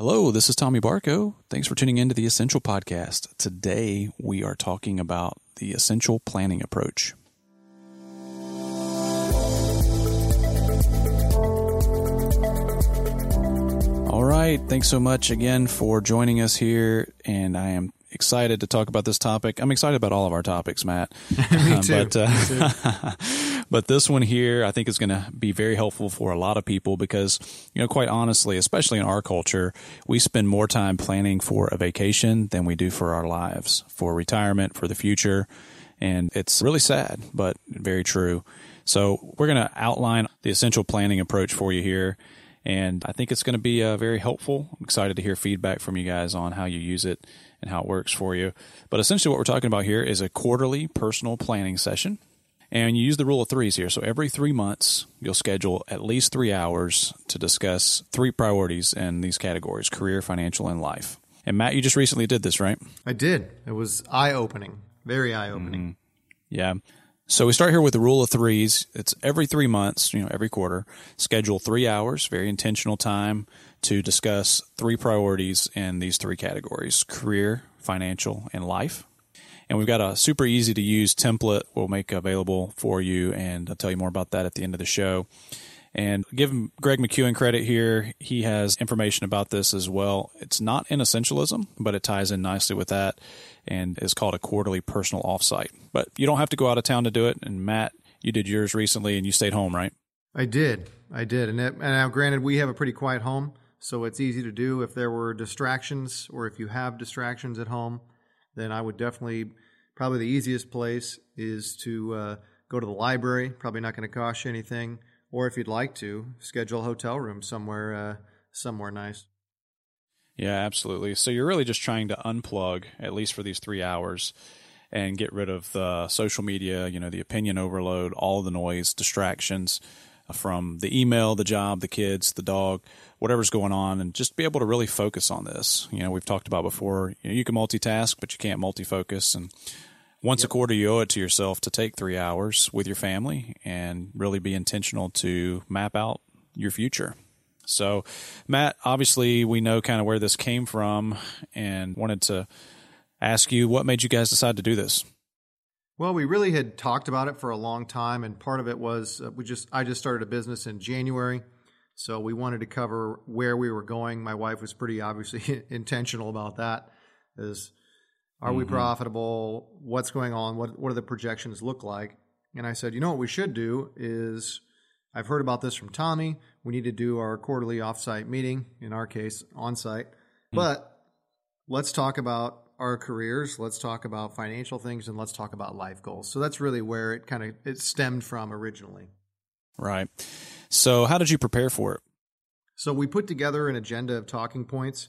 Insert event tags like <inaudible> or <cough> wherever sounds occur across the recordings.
Hello, this is Tommy Barco. Thanks for tuning in to the Essential Podcast. Today we are talking about the essential planning approach. All right, thanks so much again for joining us here, and I am excited to talk about this topic. I'm excited about all of our topics, Matt. <laughs> Me too. but, uh, <laughs> but this one here, I think is going to be very helpful for a lot of people because, you know, quite honestly, especially in our culture, we spend more time planning for a vacation than we do for our lives, for retirement, for the future. And it's really sad, but very true. So we're going to outline the essential planning approach for you here. And I think it's going to be uh, very helpful. I'm excited to hear feedback from you guys on how you use it and how it works for you. But essentially, what we're talking about here is a quarterly personal planning session. And you use the rule of threes here. So every three months, you'll schedule at least three hours to discuss three priorities in these categories career, financial, and life. And Matt, you just recently did this, right? I did. It was eye opening, very eye opening. Mm-hmm. Yeah. So we start here with the rule of threes. It's every three months, you know, every quarter. Schedule three hours, very intentional time to discuss three priorities in these three categories career, financial, and life. And we've got a super easy to use template we'll make available for you, and I'll tell you more about that at the end of the show. And give Greg McKeown credit here. He has information about this as well. It's not in essentialism, but it ties in nicely with that and is called a quarterly personal offsite. But you don't have to go out of town to do it. And Matt, you did yours recently and you stayed home, right? I did. I did. And, it, and now, granted, we have a pretty quiet home, so it's easy to do. If there were distractions or if you have distractions at home, then I would definitely, probably the easiest place is to uh, go to the library. Probably not going to cost you anything or if you'd like to, schedule a hotel room somewhere uh, somewhere nice. Yeah, absolutely. So you're really just trying to unplug at least for these three hours and get rid of the social media, you know, the opinion overload, all the noise, distractions from the email, the job, the kids, the dog, whatever's going on, and just be able to really focus on this. You know, we've talked about before, you, know, you can multitask, but you can't multifocus. And once yep. a quarter, you owe it to yourself to take three hours with your family and really be intentional to map out your future. So, Matt, obviously, we know kind of where this came from and wanted to ask you what made you guys decide to do this? Well, we really had talked about it for a long time, and part of it was uh, we just I just started a business in January, so we wanted to cover where we were going. My wife was pretty obviously <laughs> intentional about that. Is are mm-hmm. we profitable? What's going on? What what do the projections look like? And I said, you know what we should do is I've heard about this from Tommy. We need to do our quarterly offsite meeting, in our case, on site. Mm-hmm. But let's talk about our careers, let's talk about financial things, and let's talk about life goals. So that's really where it kind of it stemmed from originally. Right. So how did you prepare for it? So we put together an agenda of talking points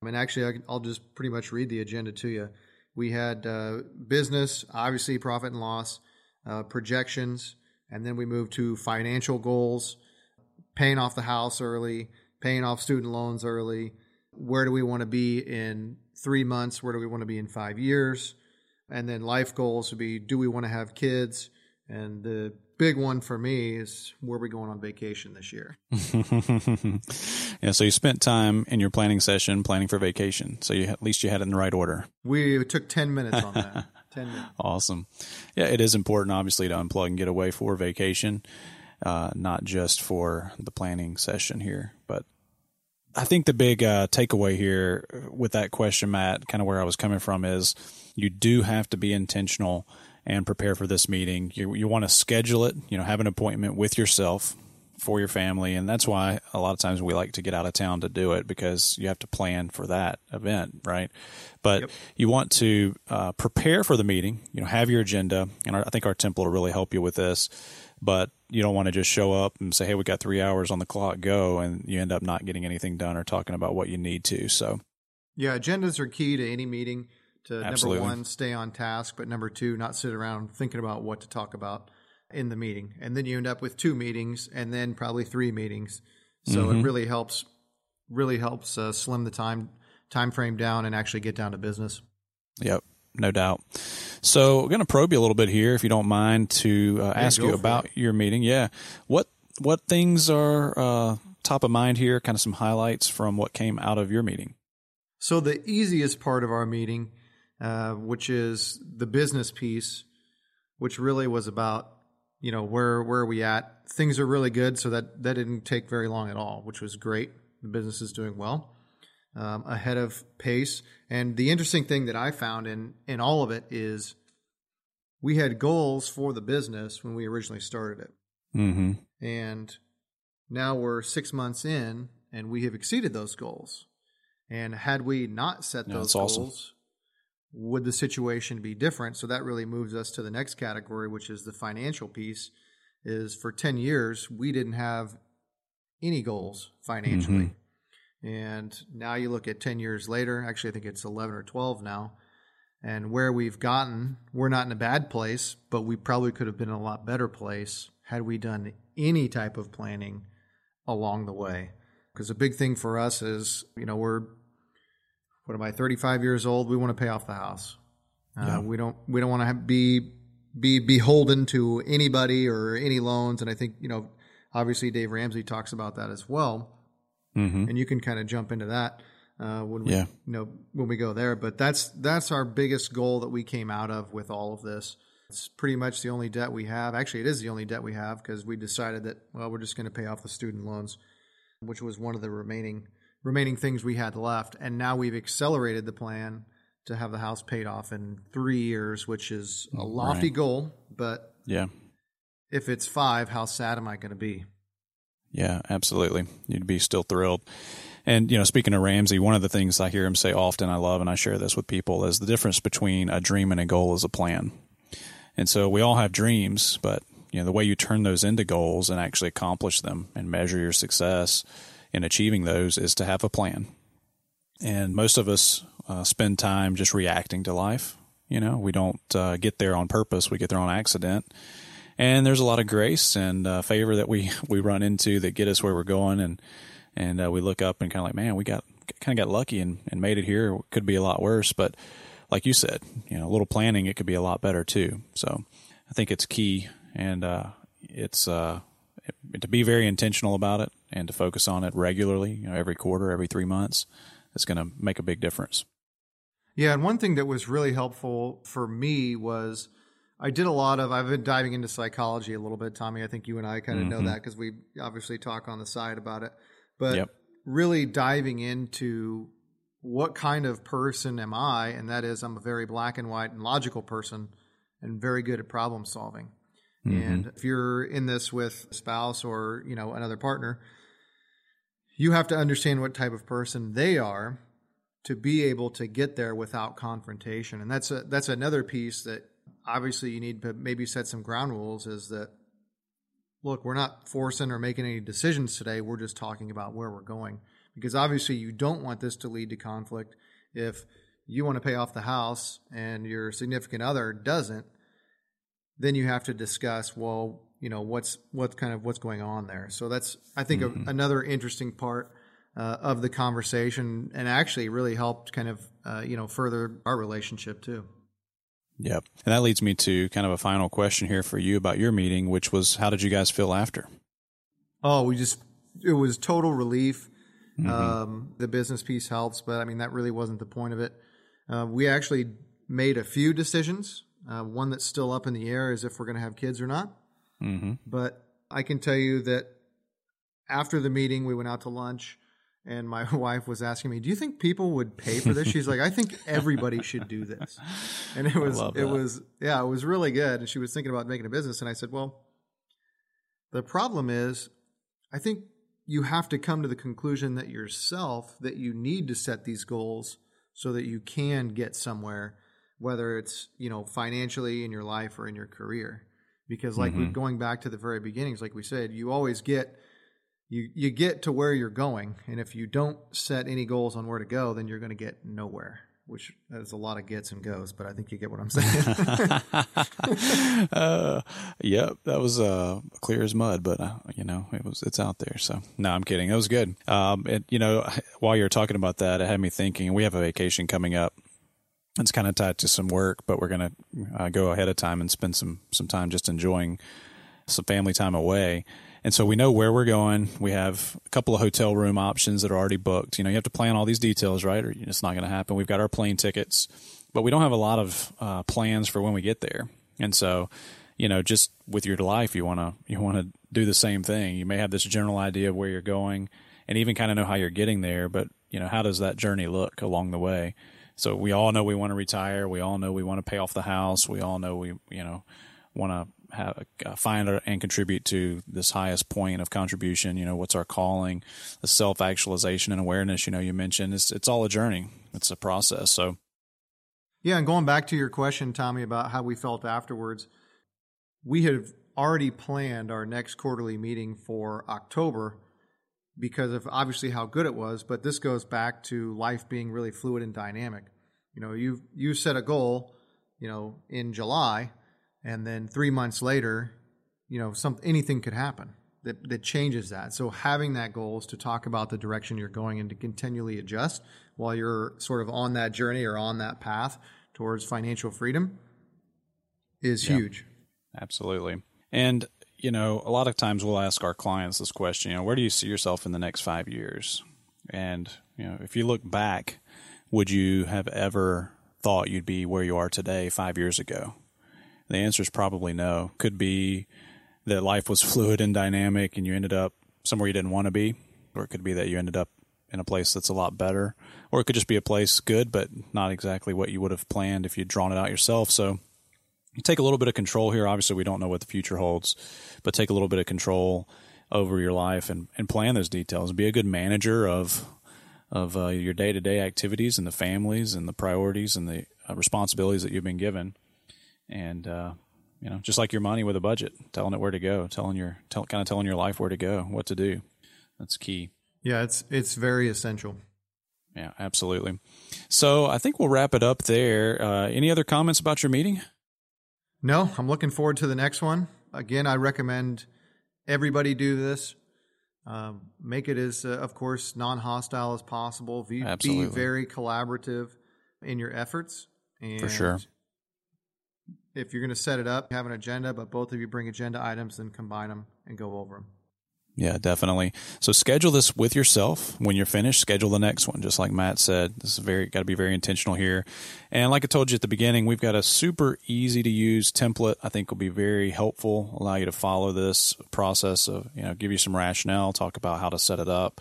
I mean, actually, I'll just pretty much read the agenda to you. We had uh, business, obviously, profit and loss, uh, projections, and then we moved to financial goals, paying off the house early, paying off student loans early. Where do we want to be in three months? Where do we want to be in five years? And then life goals would be do we want to have kids? And the big one for me is where are we going on vacation this year? <laughs> yeah, so you spent time in your planning session planning for vacation. So you at least you had it in the right order. We took 10 minutes on that. <laughs> 10 minutes. Awesome. Yeah, it is important obviously to unplug and get away for vacation, uh, not just for the planning session here, but I think the big uh, takeaway here with that question, Matt, kind of where I was coming from is you do have to be intentional and prepare for this meeting. You, you want to schedule it, you know, have an appointment with yourself for your family. And that's why a lot of times we like to get out of town to do it because you have to plan for that event, right? But yep. you want to uh, prepare for the meeting, you know, have your agenda. And I think our template will really help you with this. But you don't want to just show up and say, hey, we got three hours on the clock, go. And you end up not getting anything done or talking about what you need to. So, yeah, agendas are key to any meeting to Absolutely. number one, stay on task, but number two, not sit around thinking about what to talk about in the meeting. And then you end up with two meetings and then probably three meetings. So mm-hmm. it really helps really helps uh, slim the time time frame down and actually get down to business. Yep, no doubt. So we're going to probe you a little bit here, if you don't mind, to uh, ask you about it. your meeting. Yeah, what what things are uh, top of mind here? Kind of some highlights from what came out of your meeting. So the easiest part of our meeting, uh, which is the business piece, which really was about you know where where are we at? Things are really good, so that that didn't take very long at all, which was great. The business is doing well, um, ahead of pace. And the interesting thing that I found in in all of it is we had goals for the business when we originally started it, Mm-hmm. and now we're six months in, and we have exceeded those goals. And had we not set Yeah, those that's awesome. goals, would the situation be different? So that really moves us to the next category, which is the financial piece. Is for ten years we didn't have any goals financially, and now you look at ten years later. Actually, I think it's eleven or twelve now. And where we've gotten, we're not in a bad place, but we probably could have been in a lot better place had we done any type of planning along the way. Because a big thing for us is, you know, we're what am I, 35 years old? We want to pay off the house. Uh, We don't we don't want to be be beholden to anybody or any loans. And I think you know, obviously Dave Ramsey talks about that as well Mm-hmm. and you can kind of jump into that uh, when we Yeah. you know when we go there. But that's that's our biggest goal that we came out of with all of this. It's pretty much the only debt we have. Actually, it is the only debt we have because we decided that well, we're just going to pay off the student loans, which was one of the remaining remaining things we had left. And now we've accelerated the plan to have the house paid off in three years, which is a lofty Right. goal. But Yeah. if it's five, how sad am I going to be? Yeah, absolutely. You'd be still thrilled. And, you know, speaking of Ramsey, one of the things I hear him say often, I love, and I share this with people, is the difference between a dream and a goal is a plan. And so we all have dreams, but, you know, the way you turn those into goals and actually accomplish them and measure your success in achieving those is to have a plan. And most of us uh, spend time just reacting to life. You know, we don't uh, get there on purpose, we get there on accident and there's a lot of grace and uh, favor that we we run into that get us where we're going. And and uh, we look up and kind of like man we got kind of got lucky and, and made it here. It could be a lot worse. But like you said you know a little planning it could be a lot better too. So i think it's key and uh, it's uh, to be very intentional about it and to focus on it regularly you know every quarter every three months is going to make a big difference. Yeah, and one thing that was really helpful for me was I did a lot of I've been diving into psychology a little bit, Tommy. I think you and I kind of know mm-hmm. that because we obviously talk on the side about it. But Yep. really diving into what kind of person am I, and that is I'm a very black and white and logical person and very good at problem solving. Mm-hmm. And if you're in this with a spouse or, you know, another partner, you have to understand what type of person they are to be able to get there without confrontation. And that's a, that's another piece that obviously you need to maybe set some ground rules is that look, we're not forcing or making any decisions today. We're just talking about where we're going. Because obviously you don't want this to lead to conflict if you want to pay off the house and your significant other doesn't, then you have to discuss, well, you know, what's what's kind of what's going on there. So that's I think a, another interesting part uh, of the conversation, and actually really helped kind of uh, you know further our relationship too. Yep and that leads me to kind of a final question here for you about your meeting which was how did you guys feel after Oh, we just it was total relief. Um, the business piece helps, but I mean that really wasn't the point of it. Uh, we actually made a few decisions. Uh, one that's still up in the air is if we're going to have kids or not. mm-hmm. But I can tell you that after the meeting, we went out to lunch, and my <laughs> wife was asking me, "Do you think people would pay for this?" She's like, "I think everybody should do this." And it was, it was, yeah, it was really good. And she was thinking about making a business, and I said, "Well, the problem is, I think you have to come to the conclusion that yourself that you need to set these goals so that you can get somewhere, whether it's you know financially in your life or in your career." Because like we going back to the very beginnings, like we said, you always get you you get to where you're going, and if you don't set any goals on where to go, then you're going to get nowhere. Which is a lot of gets and goes, but I think you get what I'm saying. <laughs> <laughs> uh, yep, that was uh, clear as mud, but uh, you know it was it's out there. So no, I'm kidding. It was good. Um, it, you know, while you're talking about that, it had me thinking. We have a vacation coming up. It's kind of tied to some work, but we're gonna uh, go ahead of time and spend some some time just enjoying some family time away. And so we know where we're going. We have a couple of hotel room options that are already booked. You know, you have to plan all these details, right? Or it's not going to happen. We've got our plane tickets, but we don't have a lot of uh, plans for when we get there. And so, you know, just with your life, you want to you want to do the same thing. You may have this general idea of where you're going, and even kind of know how you're getting there. But you know, how does that journey look along the way? So we all know we want to retire. We all know we want to pay off the house. We all know we you know want to have, uh, find and contribute to this highest point of contribution. You know, what's our calling, the self actualization and awareness. You know, you mentioned it's it's all a journey. It's a process. So, yeah, and going back to your question, Tommy, about how we felt afterwards, we had already planned our next quarterly meeting for October because of obviously how good it was. But this goes back to life being really fluid and dynamic. You know, you you set a goal, you know, in July and then three months later, you know, some anything could happen that that changes that. So having that goal is to talk about the direction you're going and to continually adjust while you're sort of on that journey or on that path towards financial freedom is yeah, huge. Absolutely. And you know, a lot of times we'll ask our clients this question, you know, where do you see yourself in the next 5 years? And, you know, if you look back, would you have ever thought you'd be where you are today 5 years ago? The answer is probably no. Could be that life was fluid and dynamic and you ended up somewhere you didn't want to be, or it could be that you ended up in a place that's a lot better, or it could just be a place good, but not exactly what you would have planned if you'd drawn it out yourself. So you take a little bit of control here. Obviously, we don't know what the future holds, but take a little bit of control over your life and, and plan those details. Be a good manager of of uh, your day to day activities and the families and the priorities and the uh, responsibilities that you've been given and uh, you know, just like your money with a budget, telling it where to go, telling your tell, kind of telling your life where to go, what to do. That's key. Yeah, it's it's very essential. Yeah, absolutely. So I think we'll wrap it up there. Uh, any other comments about your meeting? No, I'm looking forward to the next one. Again, I recommend everybody do this. Um, make it as, uh, of course, non-hostile as possible. Be, be, very collaborative in your efforts. And For sure if you're going to set it up, have an agenda, but both of you bring agenda items, and combine them and go over them. Yeah, definitely. So schedule this with yourself. When you're finished, schedule the next one. Just like Matt said, this is very got to be very intentional here. And like I told you at the beginning, we've got a super easy to use template. I think will be very helpful. Allow you to follow this process of you know give you some rationale, talk about how to set it up,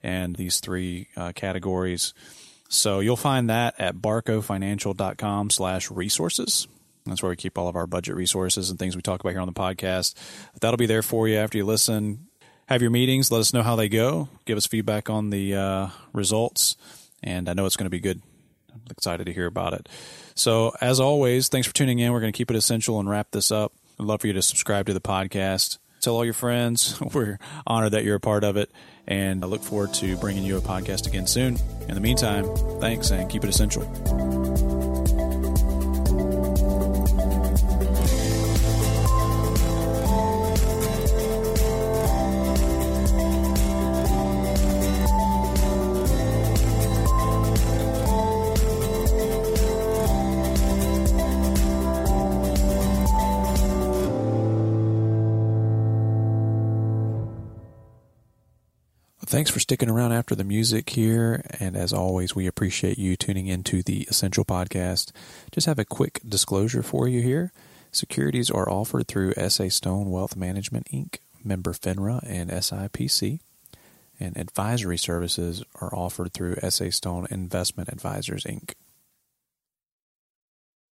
and these three uh, categories. So you'll find that at barcofinancial.com/resources. That's where we keep all of our budget resources and things we talk about here on the podcast. That'll be there for you after you listen. Have your meetings. Let us know how they go. Give us feedback on the uh, results. And I know it's going to be good. I'm excited to hear about it. So, as always, thanks for tuning in. We're going to keep it essential and wrap this up. I'd love for you to subscribe to the podcast. Tell all your friends. <laughs> We're honored that you're a part of it. And I look forward to bringing you a podcast again soon. In the meantime, thanks and keep it essential. Thanks for sticking around after the music here. And as always, we appreciate you tuning into the Essential Podcast. Just have a quick disclosure for you here. Securities are offered through SA Stone Wealth Management, Inc., member FINRA and SIPC. And advisory services are offered through SA Stone Investment Advisors, Inc.